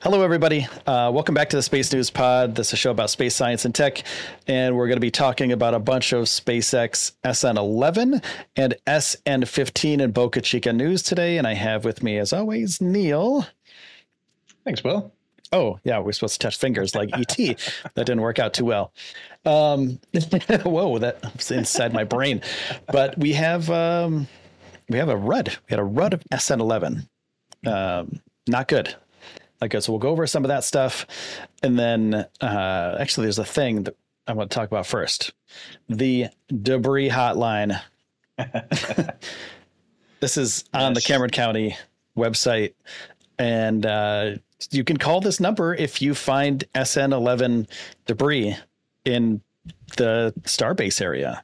Hello, everybody. Uh, welcome back to the Space News Pod. This is a show about space science and tech, and we're going to be talking about a bunch of SpaceX SN11 and SN15 in Boca Chica news today. And I have with me, as always, Neil. Thanks, Will. Oh, yeah, we're supposed to touch fingers like ET. that didn't work out too well. Um, whoa, that's inside my brain. But we have um, we have a RUD. We had a RUD of SN11. Um, not good. Okay, so we'll go over some of that stuff, and then uh, actually, there's a thing that I want to talk about first: the debris hotline. this is on yes. the Cameron County website, and uh, you can call this number if you find SN11 debris in the starbase area.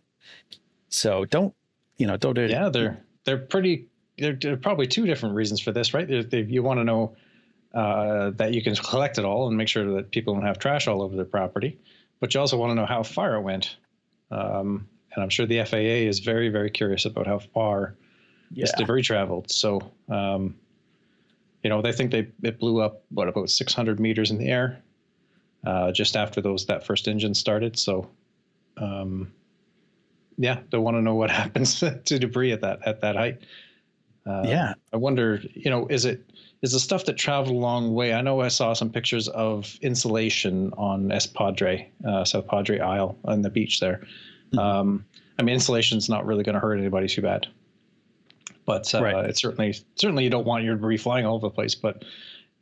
So don't, you know, don't do it. Yeah, they're they're pretty. There are probably two different reasons for this, right? They, you want to know uh, that you can collect it all and make sure that people don't have trash all over their property, but you also want to know how far it went. Um, and I'm sure the FAA is very, very curious about how far yeah. this debris traveled. So, um, you know, they think they it blew up what about 600 meters in the air, uh, just after those that first engine started. So, um, yeah, they want to know what happens to debris at that at that height. Uh, yeah, I wonder, you know, is it is the stuff that traveled a long way? I know I saw some pictures of insulation on S Padre, uh, South Padre Isle on the beach there. Mm-hmm. Um, I mean, insulation's not really going to hurt anybody too bad, but uh, right. it's certainly certainly you don't want your debris flying all over the place. But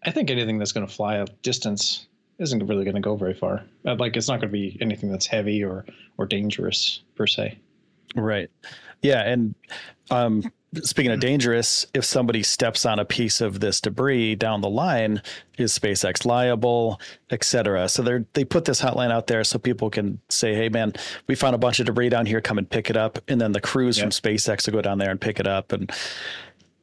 I think anything that's going to fly a distance isn't really going to go very far. Uh, like it's not going to be anything that's heavy or or dangerous per se. Right. Yeah, and um, speaking of mm-hmm. dangerous, if somebody steps on a piece of this debris down the line, is SpaceX liable, et cetera? So they they put this hotline out there so people can say, "Hey, man, we found a bunch of debris down here. Come and pick it up." And then the crews from SpaceX will go down there and pick it up, and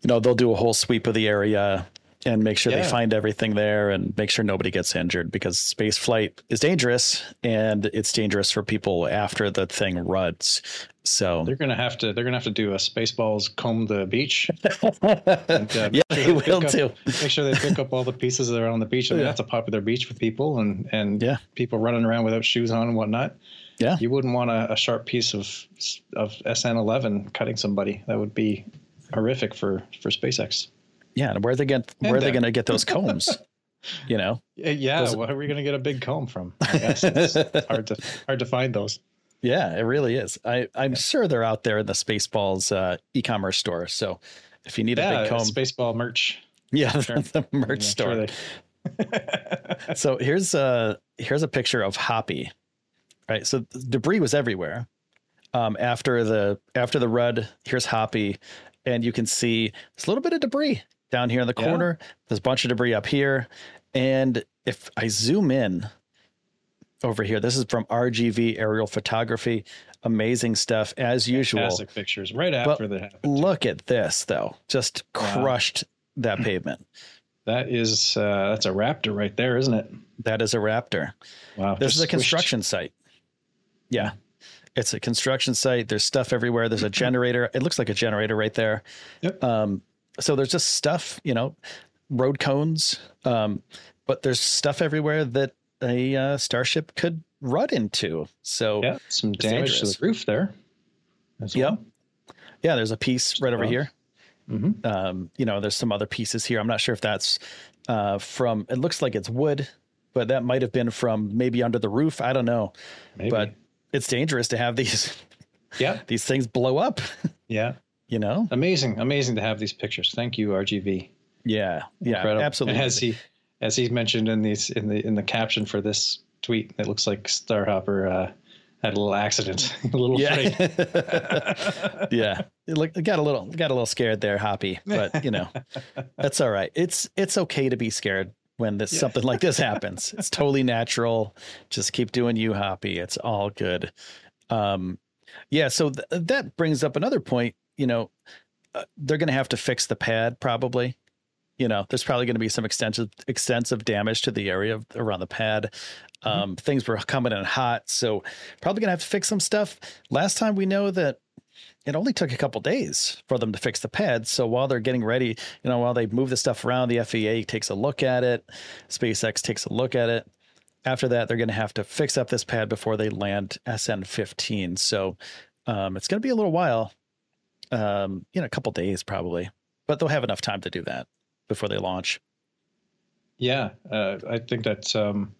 you know they'll do a whole sweep of the area and make sure yeah. they find everything there and make sure nobody gets injured because space flight is dangerous and it's dangerous for people after the thing ruds. So they're gonna have to they're gonna have to do a spaceballs comb the beach. and, uh, yeah, they, they will up, too. Make sure they pick up all the pieces that are on the beach. I mean, yeah. that's a popular beach for people and and yeah. people running around without shoes on and whatnot. Yeah, you wouldn't want a, a sharp piece of of SN11 cutting somebody. That would be horrific for for SpaceX. Yeah, where are they get where are they going to get those combs? you know? Yeah, those, where are we going to get a big comb from? I guess it's hard to hard to find those. Yeah, it really is. I I'm yeah. sure they're out there in the Spaceballs uh, e-commerce store. So if you need yeah, a big comb, Spaceball merch. Yeah, sure. the merch yeah, store. Sure they... so here's a here's a picture of Hoppy. Right, so debris was everywhere. Um, after the after the RUD, here's Hoppy, and you can see there's a little bit of debris down here in the corner. Yeah. There's a bunch of debris up here. And if I zoom in over here, this is from RGV aerial photography. Amazing stuff as usual. Fantastic pictures right after but that. Look at this though. Just crushed wow. that pavement. That is uh, that's a raptor right there, isn't it? That is a raptor. Wow. This is a construction site. Yeah. It's a construction site. There's stuff everywhere. There's a generator. It looks like a generator right there. Yep. Um, so there's just stuff, you know, road cones, um, but there's stuff everywhere that a uh, starship could run into. So yeah, some damage dangerous. to the roof there. Well. Yeah, there's a piece right over here. Mm-hmm. Um, you know, there's some other pieces here. I'm not sure if that's uh, from. It looks like it's wood, but that might have been from maybe under the roof. I don't know. Maybe. But it's dangerous to have these. Yeah, these things blow up. Yeah, you know amazing amazing to have these pictures thank you rgv yeah yeah Incredible. absolutely and as he as he's mentioned in these in the in the caption for this tweet it looks like starhopper uh had a little accident a little yeah yeah it got a little got a little scared there hoppy but you know that's all right it's it's okay to be scared when this yeah. something like this happens. It's totally natural. Just keep doing you, Hoppy. It's all good. Um, yeah. So th- that brings up another point. You know, uh, they're going to have to fix the pad probably. You know, there's probably going to be some extensive extensive damage to the area around the pad. Mm-hmm. Um, mm-hmm. Things were coming in hot, so probably going to have to fix some stuff. Last time we know that it only took a couple days for them to fix the pad. So while they're getting ready, you know, while they move the stuff around, the FAA takes a look at it, SpaceX takes a look at it. After that, they're going to have to fix up this pad before they land SN 15. So um, it's going to be a little while, um, you know, a couple days probably, but they'll have enough time to do that before they launch. Yeah, uh, I think that's. Um,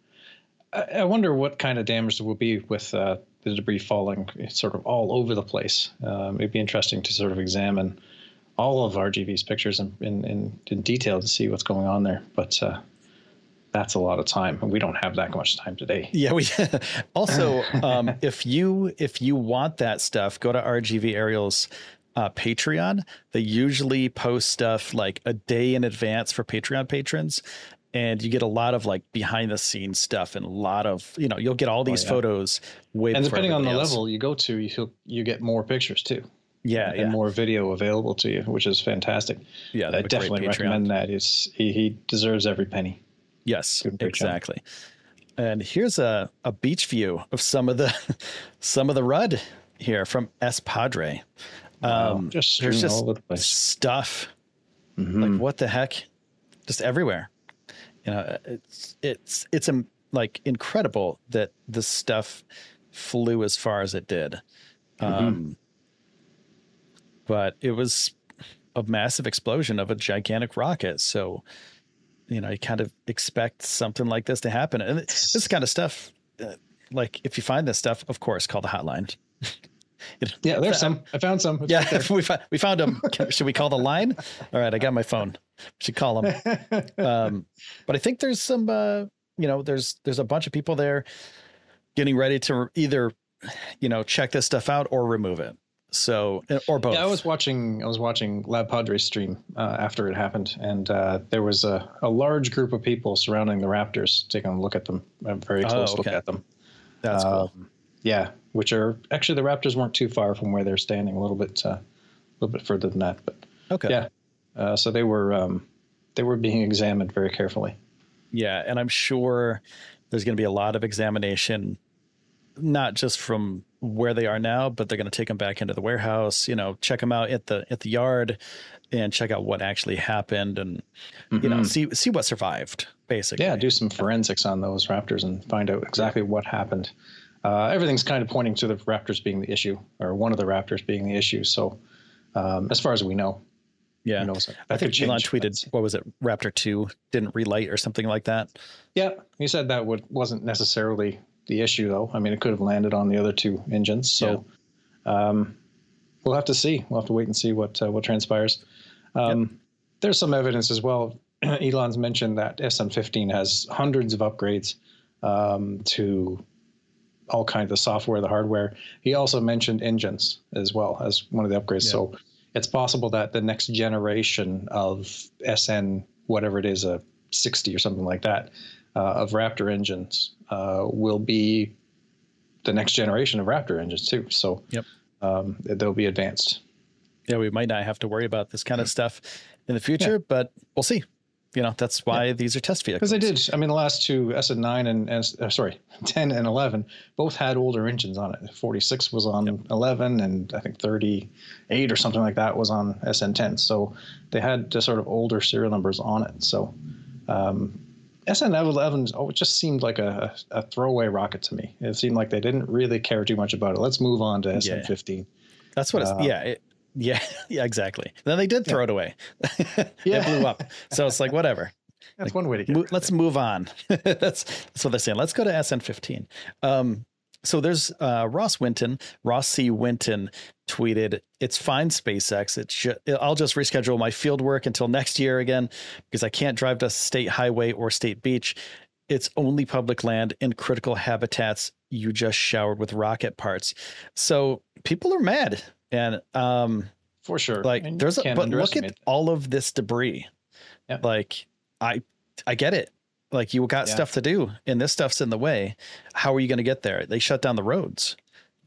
I, I wonder what kind of damage there will be with uh, the debris falling sort of all over the place. Um, it'd be interesting to sort of examine all of RGV's pictures in, in, in, in detail to see what's going on there. But uh, that's a lot of time, and we don't have that much time today. Yeah, we also um, if you if you want that stuff, go to RGV Aerials uh, Patreon. They usually post stuff like a day in advance for Patreon patrons, and you get a lot of like behind the scenes stuff and a lot of you know you'll get all these oh, yeah. photos with and depending on the else. level you go to you you get more pictures too yeah and yeah. more video available to you which is fantastic yeah i definitely recommend that he, he deserves every penny yes exactly and here's a, a beach view of some of the some of the rud here from s padre wow. um just there's just the stuff. Mm-hmm. like what the heck? Just everywhere. You know it's it's it's a, like incredible that the stuff flew as far as it did. Mm-hmm. um but it was a massive explosion of a gigantic rocket. So you know you kind of expect something like this to happen. And this kind of stuff uh, like if you find this stuff of course call the hotline yeah, there's some. I found some. It's yeah, right we, found, we found them. Should we call the line? All right, I got my phone. We should call them. Um, but I think there's some. Uh, you know, there's there's a bunch of people there getting ready to either, you know, check this stuff out or remove it. So or both. Yeah, I was watching. I was watching Lab Padre stream uh, after it happened, and uh, there was a, a large group of people surrounding the Raptors, taking a look at them, a very oh, close oh, okay. look at them. That's um, cool yeah, which are actually the Raptors weren't too far from where they're standing, a little bit, uh, a little bit further than that. But okay, yeah. Uh, so they were um, they were being examined very carefully. Yeah, and I'm sure there's going to be a lot of examination, not just from where they are now, but they're going to take them back into the warehouse. You know, check them out at the at the yard, and check out what actually happened, and mm-hmm. you know, mm-hmm. see see what survived. Basically, yeah, do some forensics on those raptors and find out exactly what happened uh, everything's kind of pointing to the Raptors being the issue, or one of the Raptors being the issue. So, um, as far as we know, yeah, knows, I think Elon tweeted, "What was it? Raptor two didn't relight or something like that." Yeah, he said that would wasn't necessarily the issue, though. I mean, it could have landed on the other two engines. So, yeah. um, we'll have to see. We'll have to wait and see what uh, what transpires. Um, yep. There's some evidence as well. Elon's mentioned that SN15 has hundreds of upgrades um, to all kinds of software, the hardware. He also mentioned engines as well as one of the upgrades. Yeah. So it's possible that the next generation of SN, whatever it is, a 60 or something like that, uh, of Raptor engines uh, will be the next generation of Raptor engines too. So yep. um, they'll be advanced. Yeah, we might not have to worry about this kind of stuff in the future, yeah. but we'll see you know that's why yeah. these are test vehicles. Because they did. I mean, the last two SN9 and, and uh, sorry, 10 and 11 both had older engines on it. 46 was on yep. 11, and I think 38 or something like that was on SN10. So they had just sort of older serial numbers on it. So um, SN11 oh, it just seemed like a, a throwaway rocket to me. It seemed like they didn't really care too much about it. Let's move on to SN15. Yeah. That's what. Uh, it's, yeah, it, yeah, yeah, exactly. Then they did throw yeah. it away. yeah. it blew up. So it's like whatever. That's like, one way to get. Mo- let's move on. that's that's what they're saying. Let's go to SN15. Um, so there's uh, Ross Winton. Ross C. Winton tweeted, "It's fine, SpaceX. It's ju- I'll just reschedule my field work until next year again because I can't drive to state highway or state beach. It's only public land in critical habitats. You just showered with rocket parts. So people are mad and um for sure like there's a but look at all of this debris yeah. like i i get it Like you got Yeah. stuff to do and this stuff's in the way. How are you going to get there? They shut down the roads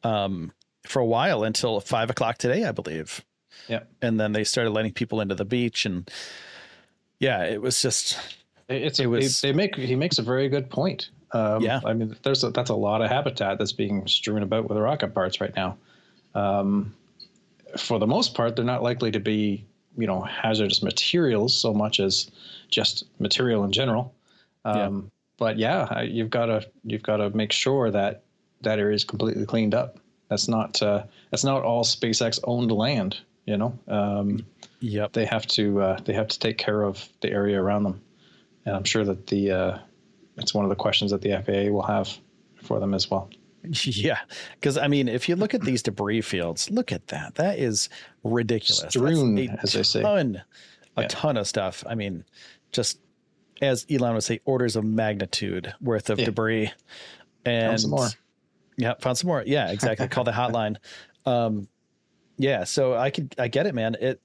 um, for a while until five o'clock today, I believe. Yeah. And then they started letting people into the beach. And yeah, it was just, It's It a, was- they, they make he makes a very good point. Um, Yeah. I mean, there's a, that's a lot of habitat that's being strewn about with rocket parts right now. Um, for the most part, they're not likely to be you know hazardous materials so much as just material in general. Yeah. Um, But yeah, you've got to you've got to make sure that that area is completely cleaned up. That's not uh, that's not all SpaceX owned land. You know, um, yep. they have to uh, they have to take care of the area around them, and I'm sure that the uh, it's one of the questions that the FAA will have for them as well. Yeah. Because, I mean, if you look at these debris fields, look at that. That is ridiculous. Strewn, a as they say. ton, a Yeah. ton of stuff. I mean, just as Elon would say, orders of magnitude worth of Yeah. debris. And Found some more. Yeah, found some more. Yeah, exactly. Call the hotline. Um, yeah, so I could I get it, man. It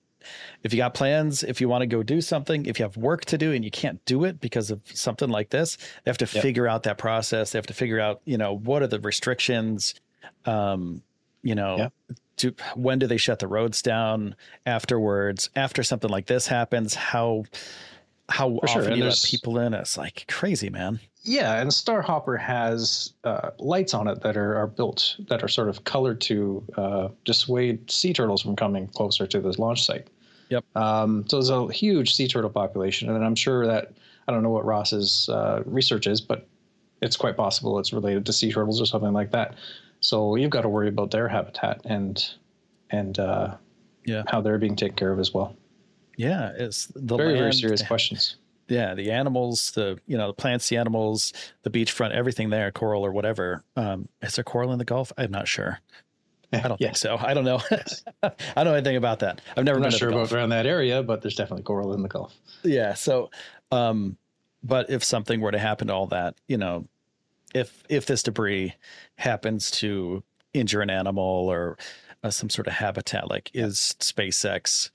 if you got plans, if you want to go do something, if you have work to do and you can't do it because of something like this, they have to Yep. figure out that process. They have to figure out, you know, what are the restrictions? Um, you know, Yep. do, when do they shut the roads down afterwards? After something like this happens, how how For sure, often do you let there's- people in? It's like crazy, man. Yeah, and Starhopper has uh, lights on it that are, are built that are sort of colored to uh, dissuade sea turtles from coming closer to this launch site. Yep. Um, so there's a huge sea turtle population, and I'm sure that I don't know what Ross's uh, research is, but it's quite possible it's related to sea turtles or something like that. So you've got to worry about their habitat and and uh, Yeah. how they're being taken care of as well. Yeah, it's the Very very serious questions. yeah the animals the you know the plants the animals the beachfront everything there coral or whatever um is there coral in the gulf i'm not sure i don't Yeah. think so. I don't know. I don't know anything about that. I've never I'm been not sure about around that area, but there's definitely coral in the Gulf. yeah so um but if something were to happen to all that you know if if this debris happens to injure an animal or uh, some sort of habitat like is spacex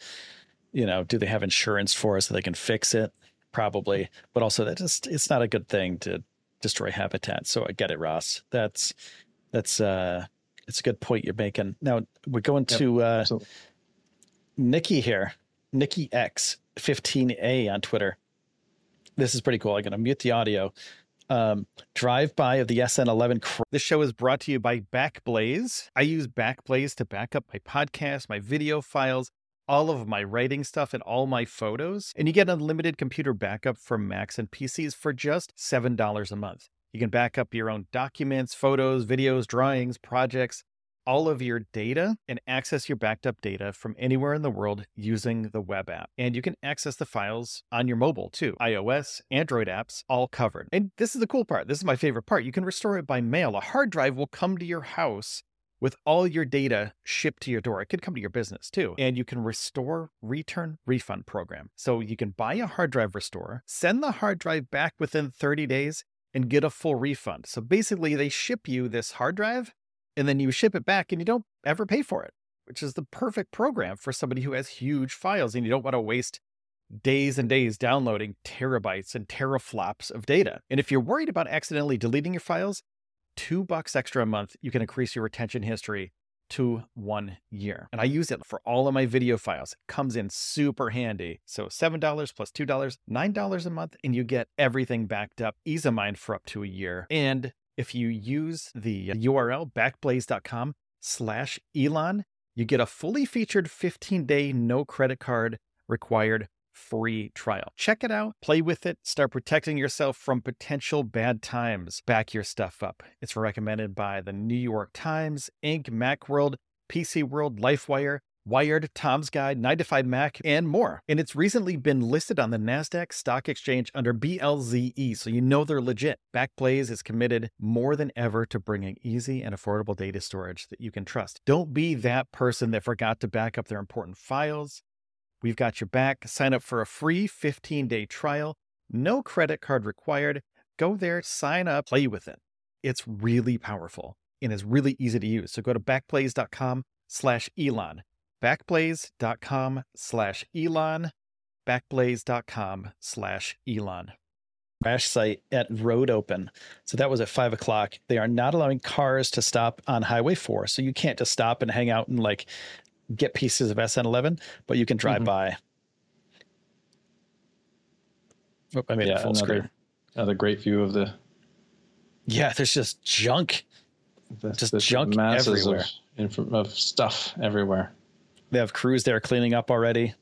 you know do they have insurance for us so they can fix it? Probably but also that just it's not a good thing to destroy habitat so i get it ross. That's that's uh it's a good point you're making now we're going Yep. to uh Nikki here, Nikki X 15A on Twitter. This is pretty cool. I'm going to mute the audio. Um, drive by of the SN11. Cr- This show is brought to you by Backblaze. I use Backblaze to back up my podcast, my video files, all of my writing stuff, and all my photos. And you get unlimited computer backup for Macs and PCs for just $7 a month. You can back up your own documents, photos, videos, drawings, projects, all of your data, and access your backed up data from anywhere in the world using the web app. And you can access the files on your mobile too. iOS, Android apps, all covered. And this is the cool part. This is my favorite part. You can restore it by mail. A hard drive will come to your house with all your data shipped to your door. It could come to your business too. And you can restore, return, refund program. So you can buy a hard drive restore, send the hard drive back within 30 days, and get a full refund. So basically, they ship you this hard drive and then you ship it back and you don't ever pay for it, which is the perfect program for somebody who has huge files and you don't want to waste days and days downloading terabytes and teraflops of data. And if you're worried about accidentally deleting your files, two bucks extra a month, you can increase your retention history to one year. And I use it for all of my video files. It comes in super handy. So $7 plus $2, $9 a month, and you get everything backed up, ease of mind for up to a year. And if you use the URL backblaze.com slash Elon, you get a fully featured 15 day no credit card required free trial. Check it out, play with it, start protecting yourself from potential bad times. Back your stuff up. It's recommended by the New York Times, Inc., Macworld, PC World, LifeWire, Wired, Tom's Guide, 9 to 5 Mac, and more. And it's recently been listed on the NASDAQ Stock Exchange under BLZE, so you know they're legit. Backblaze is committed more than ever to bringing easy and affordable data storage that you can trust. Don't be that person that forgot to back up their important files. We've got your back. Sign up for a free 15 day trial, no credit card required. Go there, sign up, play with it. It's really powerful and it's really easy to use. So go to backblaze.com slash Elon. Backblaze.com slash Elon. Backblaze.com slash Elon. crash site at road open. So that was at five o'clock. They are not allowing cars to stop on Highway 4. So you can't just stop and hang out and like get pieces of SN11, but you can drive Mhm. by. Oh, I made Yeah, it full another, screen. another great view of the, Yeah, there's just junk. Just junk masses everywhere. of, of stuff everywhere. They have crews there cleaning up already.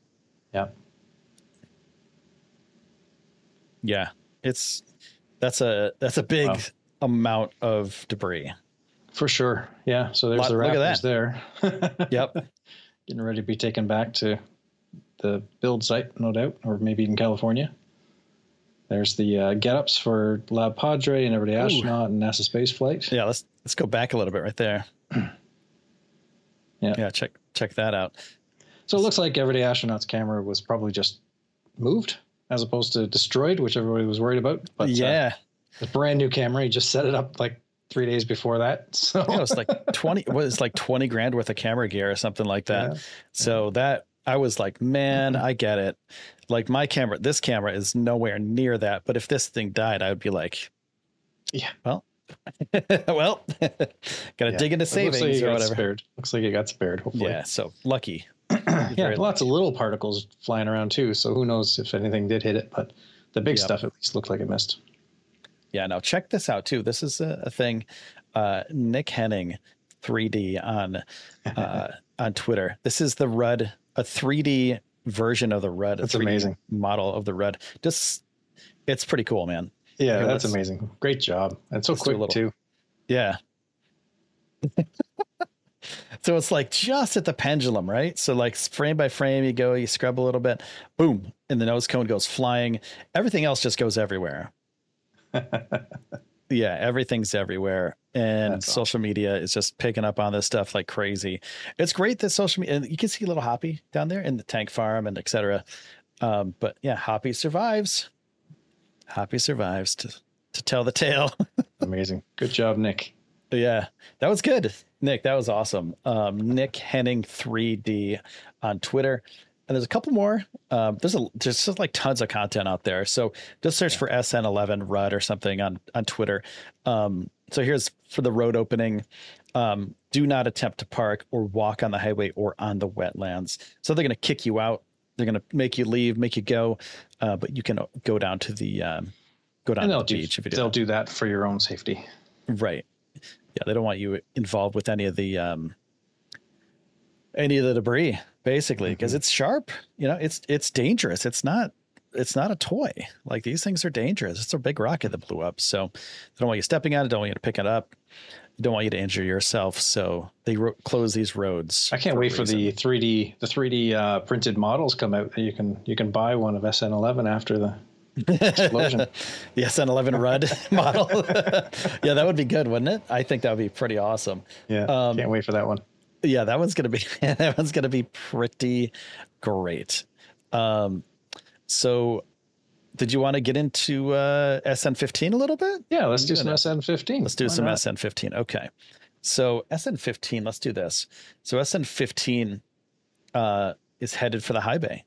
Yeah. Yeah, it's that's a that's a big Wow. amount of debris. For sure. Yeah. So there's Lot- the Raptors there. Yep. Getting ready to be taken back to the build site, no doubt, or maybe in California. There's the uh, get-ups for Lab Padre and Everyday Astronaut and NASA Space Flight. Yeah, let's let's go back a little bit right there. Yeah. Yeah, check check that out. So it looks like Everyday Astronaut's camera was probably just moved as opposed to destroyed, which everybody was worried about. But uh, yeah. the brand new camera, he just set it up like three days before that. So Yeah, it was like 20 what is like 20 grand worth of camera gear or something like that. Yeah. So that I was like, man, mm-hmm. I get it. Like my camera, this camera is nowhere near that. But if this thing died, I would be like, Yeah. well, well, gotta Yeah. dig into looks like savings or whatever. Spared. Looks like he got spared. Hopefully. Yeah. So lucky. yeah, lots of little particles flying around too. So who knows if anything did hit it, but the big Yep. stuff at least looked like it missed. Yeah, now check this out too. This is a, a thing. Uh, Nick Henning, 3D on uh, on Twitter. This is the RUD, a 3D version of the RUD. That's amazing. model of the RUD. Just, it's pretty cool, man. Yeah, Here, that's amazing. Great job. And so let's do a quick too. Yeah. so it's like just at the pendulum, right? So like frame by frame, you go, you scrub a little bit, boom, and the nose cone goes flying. Everything else just goes everywhere. yeah, everything's everywhere. And That's social media is just picking up on this stuff like crazy. It's great that social media, and you can see little Hoppy down there in the tank farm and et cetera. Um, but yeah, Hoppy survives. Hoppy survives to, to tell the tale. Amazing. Good job, Nick. Yeah, that was good, Nick. That was awesome. Um, Nick Henning 3D on Twitter, and there's a couple more. Um, there's a there's just like tons of content out there. So just search for SN11 RUD or something on on Twitter. Um, so here's for the road opening. Um, do not attempt to park or walk on the highway or on the wetlands. So they're going to kick you out. They're going to make you leave, make you go, uh, but you can go down to the um, go down to the do, beach if you do they'll that. do that for your own safety. Right. Yeah, they don't want you involved with any of the um any of the debris, basically, because it's sharp. You know, it's it's dangerous. It's not it's not a toy. Like these things are dangerous. It's a big rocket that blew up. So they don't want you stepping on it. Don't want you to pick it up. They don't want you to injure yourself. So they ro- close these roads. I can't a wait for the 3D the 3D uh, printed models come out. You can you can buy one of SN11 after the explosion. the SN11 RUD model. yeah, that would be good, wouldn't it? I think that would be pretty awesome. yeah, Um, can't wait for that one. Yeah that one's gonna be that one's gonna be pretty great um so did you want to get into uh sn15 a little bit Yeah, let's do some that. SN15. let's do Why some not? sn15 okay so sn15 let's do this so sn15 uh is headed for the high bay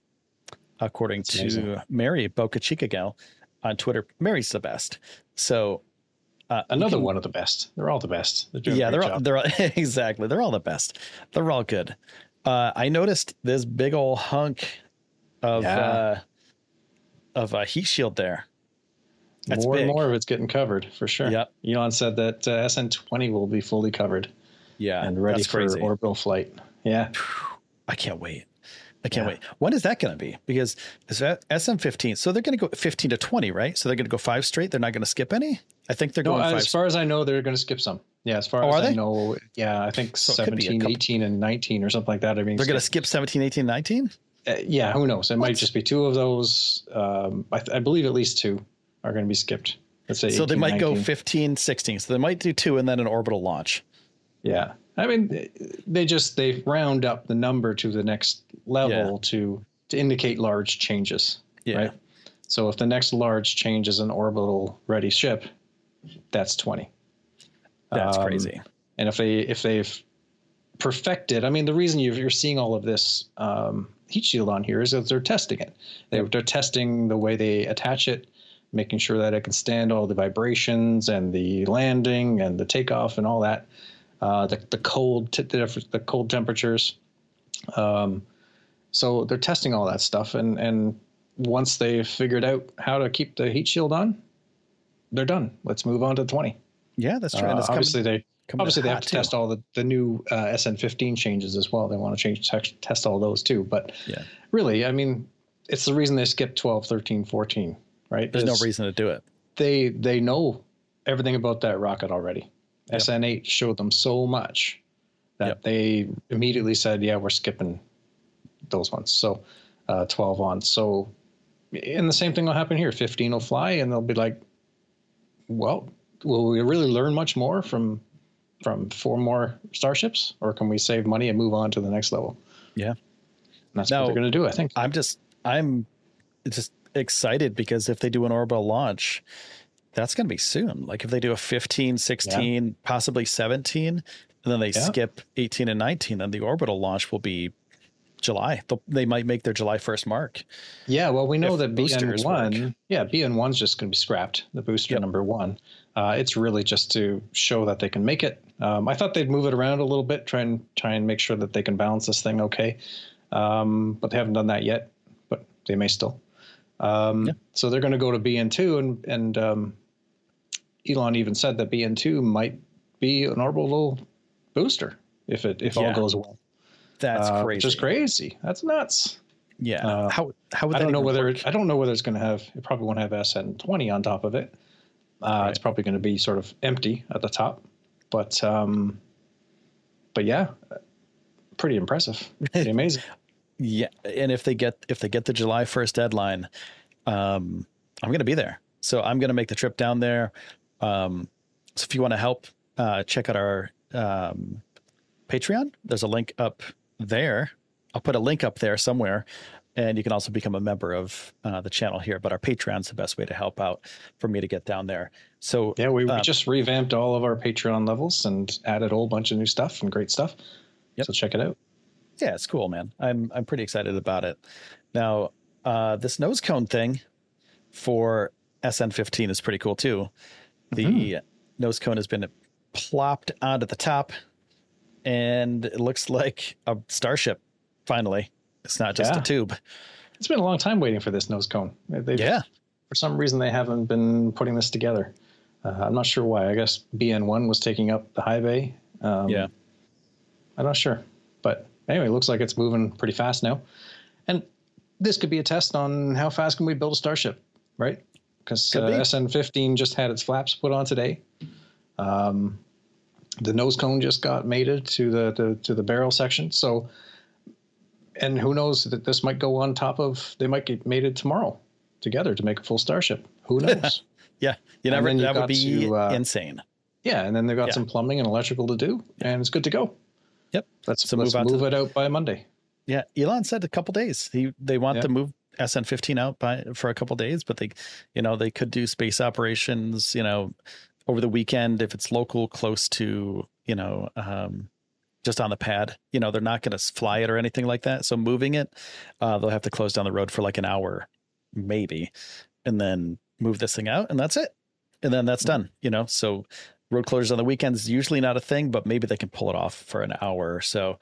according That's to amazing. mary boca chica gal on twitter mary's the best so uh, Another can- one of the best. They're all the best. They're yeah, they're all, job. they're all, exactly they're all the best. They're all good. Uh, I noticed this big old hunk of Yeah. uh, of a heat shield there. That's more big. and more of it's getting covered for sure. Yep. Elon said that uh, SN20 will be fully covered Yeah, and ready for crazy. orbital flight. Yeah. I can't wait. I can't Yeah. wait. When is that going to be? Because is that SN15? So they're going to go 15 to 20, right? So they're going to go five straight. They're not going to skip any. I think they're No, going five. as far as I know, they're going to skip some. Yeah, as far Oh, as I they? know, yeah, I think So it could be a 17, 18, and 19 or something like that. I mean, they're going to skip 17, 18, 19. uh, yeah, who knows? It might just be two of those. Um, I, I believe at least two are going to be skipped. Let's say So they 18, might go 19. 15, 16. So they might do two and then an orbital launch. Yeah, I mean, they just they round up the number to the next level to to indicate large changes. Yeah. Right. So if the next large change is an orbital ready ship, that's twenty. That's Um, crazy. And if they if they've perfected, I mean, the reason you're, you're seeing all of this um, heat shield on here is that they're testing it. They, they're testing the way they attach it, making sure that it can stand all the vibrations and the landing and the takeoff and all that. Uh, the the cold t- the, cold temperatures. Um, so they're testing all that stuff, and and once they've figured out how to keep the heat shield on, they're done. Let's move on to the 20. Yeah, that's true. Uh, obviously, coming, they coming obviously they have to too. test all the the new uh, SN15 changes as well. They want to change test, test all those too. But Yeah. really, I mean, it's the reason they skipped 12, 13, 14, right? There's no reason to do it. They they know everything about that rocket already. Yep. SN8 showed them so much that Yep. they immediately said, "Yeah, we're skipping those ones." So uh, 12 on. So and the same thing will happen here. 15 will fly, and they'll be like, "Well, will we really learn much more from from four more starships, or can we save money and move on to the next level?" Yeah. And that's Now- what they're going to do, I think. I'm just I'm just excited because if they do an orbital launch, that's going to be soon. Like if they do a 15, 16, possibly 17, and then they Yeah. skip 18 and 19, then the orbital launch will be July. They'll, they might make their July 1st mark. Yeah, well, we know that boosters BN one, yeah, BN one's just going to be scrapped. The booster Yep. number one. Uh, it's really just to show that they can make it. Um, I thought they'd move it around a little bit, try and try and make sure that they can balance this thing okay. Um, but they haven't done that yet. But they may still. Um, Yeah. So they're going to go to BN two, and and um, Elon even said that BN two might be an orbital little booster if it if all goes well. That's Uh, crazy. Is crazy. That's nuts. Yeah. Uh, how how would I don't know whether work? I don't know whether it's going to have. It probably won't have SN20 on top of it. Uh, Right. It's probably going to be sort of empty at the top, but um, but yeah, pretty impressive, pretty amazing. Yeah, and if they get if they get the July first deadline, um, I'm going to be there. So I'm going to make the trip down there. Um, so if you want to help, uh, check out our um, Patreon. There's a link up there. I'll put a link up there somewhere, and you can also become a member of uh, the channel here. But our Patreon's the best way to help out for me to get down there. So Yeah, we, we Um, just revamped all of our Patreon levels and added a whole bunch of new stuff and great stuff. Yep. So check it out. yeah, it's cool, man. I'm I'm pretty excited about it. Now, uh, this nose cone thing for SN15 is pretty cool too. The nose cone has been plopped onto the top, and it looks like a starship. Finally, it's not just Yeah. a tube. It's been a long time waiting for this nose cone. They've, Yeah, For some reason, they haven't been putting this together. Uh, I'm not sure why. I guess BN1 was taking up the high bay. Um, yeah, I'm not sure. But anyway, it looks like it's moving pretty fast now. And this could be a test on how fast can we build a starship, right? Because uh, be. SN15 just had its flaps put on today. Um, the nose cone just got mated to the, the to the barrel section. So, and who knows that this might go on top of? They might get mated tomorrow together to make a full starship. Who knows? yeah. You never. you That would be to, uh, insane. yeah, and then they've got Yeah. some plumbing and electrical to do, and it's good to go. Yep. Let's So let's move move, it out by Monday. Yeah, Elon said a couple days. He they want Yeah. to move SN15 out by for a couple days, but they, you know, they could do space operations, you know, over the weekend if it's local, close to, you know, um, just on the pad. You know, they're not going to fly it or anything like that. So moving it, uh, they'll have to close down the road for like an hour, maybe, and then move this thing out, and that's it. And then that's done. You know, so road closures on the weekends is usually not a thing, but maybe they can pull it off for an hour or so.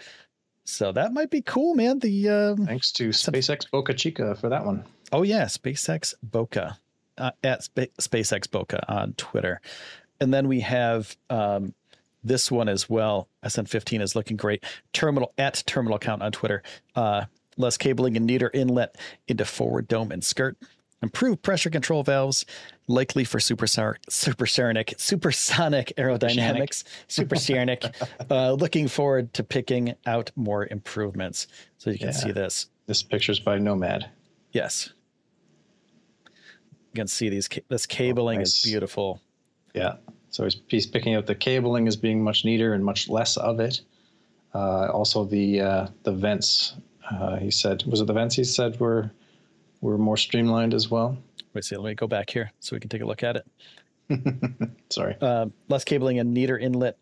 So that might be cool, man. The um, Thanks to SpaceX Boca Chica for that one. oh yeah, SpaceX Boca uh, at Spa- SpaceX Boca on Twitter, and then we have um, this one as well. SN15 is looking great. Terminal at terminal count on Twitter. Uh, less cabling and neater inlet into forward dome and skirt. Improved pressure control valves, likely for supersonic, supersonic, supersonic aerodynamics. Supersonic. uh, looking forward to picking out more improvements. So you can Yeah. see this. This picture's by Nomad. Yes. You can see these this cabling nice. is beautiful. Yeah. So he's, he's picking out the cabling as being much neater and much less of it. Uh, also, the uh, the vents. Uh, he said, was it the vents? He said were were more streamlined as well. Wait, see, let me go back here so we can take a look at it. Sorry. Um, less cabling and neater inlet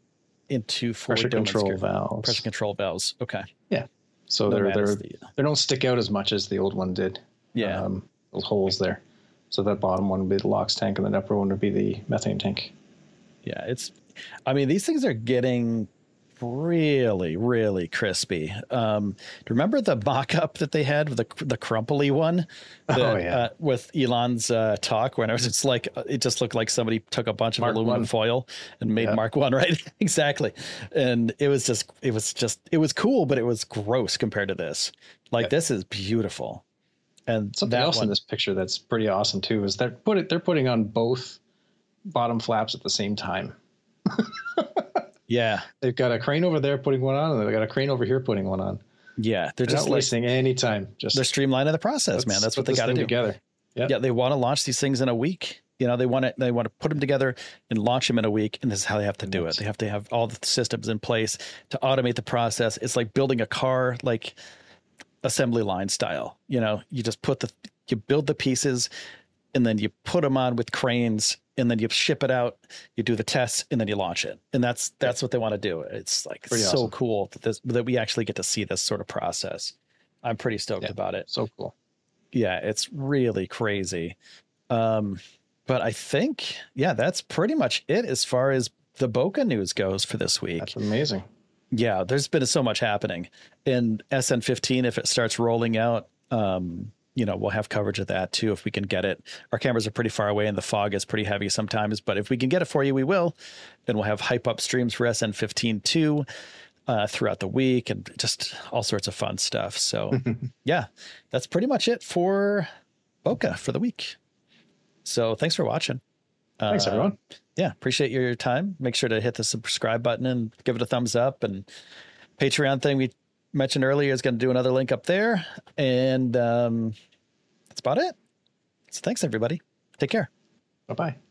into Pressure control valves. Pressure control valves. Okay. Yeah. So they're they're is the- they don't stick out as much as the old one did. yeah. Um, those holes there. So that bottom one would be the LOX tank, and the upper one would be the methane tank. Yeah, it's. I mean, these things are getting really, really crispy. Um, remember the mock-up that they had, with the the crumply one, that, oh yeah, uh, with Elon's uh, talk, when it was it's like it just looked like somebody took a bunch of Mark aluminum one. foil and made. Mark One, right? exactly, and it was just, it was just, it was cool, but it was gross compared to this. Like this is beautiful, and something else one, in this picture that's pretty awesome too is they're put it they're putting on both bottom flaps at the same time. yeah, They've got a crane over there putting one on, and they've got a crane over here putting one on. yeah, they're They're just not like wasting any time. Just they're streamlining the process, man. That's what they got to do. together. Yep. Yeah, they want to launch these things in a week. You know, they want to they want to put them together and launch them in a week, and this is how they have to do it. They have to have all the systems in place to automate the process. It's like building a car, like assembly line style. You know, you just put the you build the pieces, and then you put them on with cranes, and then you ship it out. You do the tests, and then you launch it. And that's that's what they want to do. It's like Pretty so awesome. cool that this that we actually get to see this sort of process. I'm pretty stoked Yeah. about it So cool. yeah, it's really crazy. Um, but I think, yeah, that's pretty much it as far as the Boca news goes for this week. That's amazing. Yeah, there's been so much happening. And SN15, if it starts rolling out, um, you know, we'll have coverage of that too if we can get it. Our cameras are pretty far away and the fog is pretty heavy sometimes, but if we can get it for you, we will. Then we'll have hype up streams for SN15 too uh, throughout the week and just all sorts of fun stuff. So, yeah, that's pretty much it for Boca for the week. So, thanks for watching. Thanks, Uh, everyone. yeah, appreciate your time. Make sure to hit the subscribe button and give it a thumbs up. And Patreon thing we mentioned earlier is going to do another link up there. And um, that's about it. So thanks, everybody. Take care. Bye bye.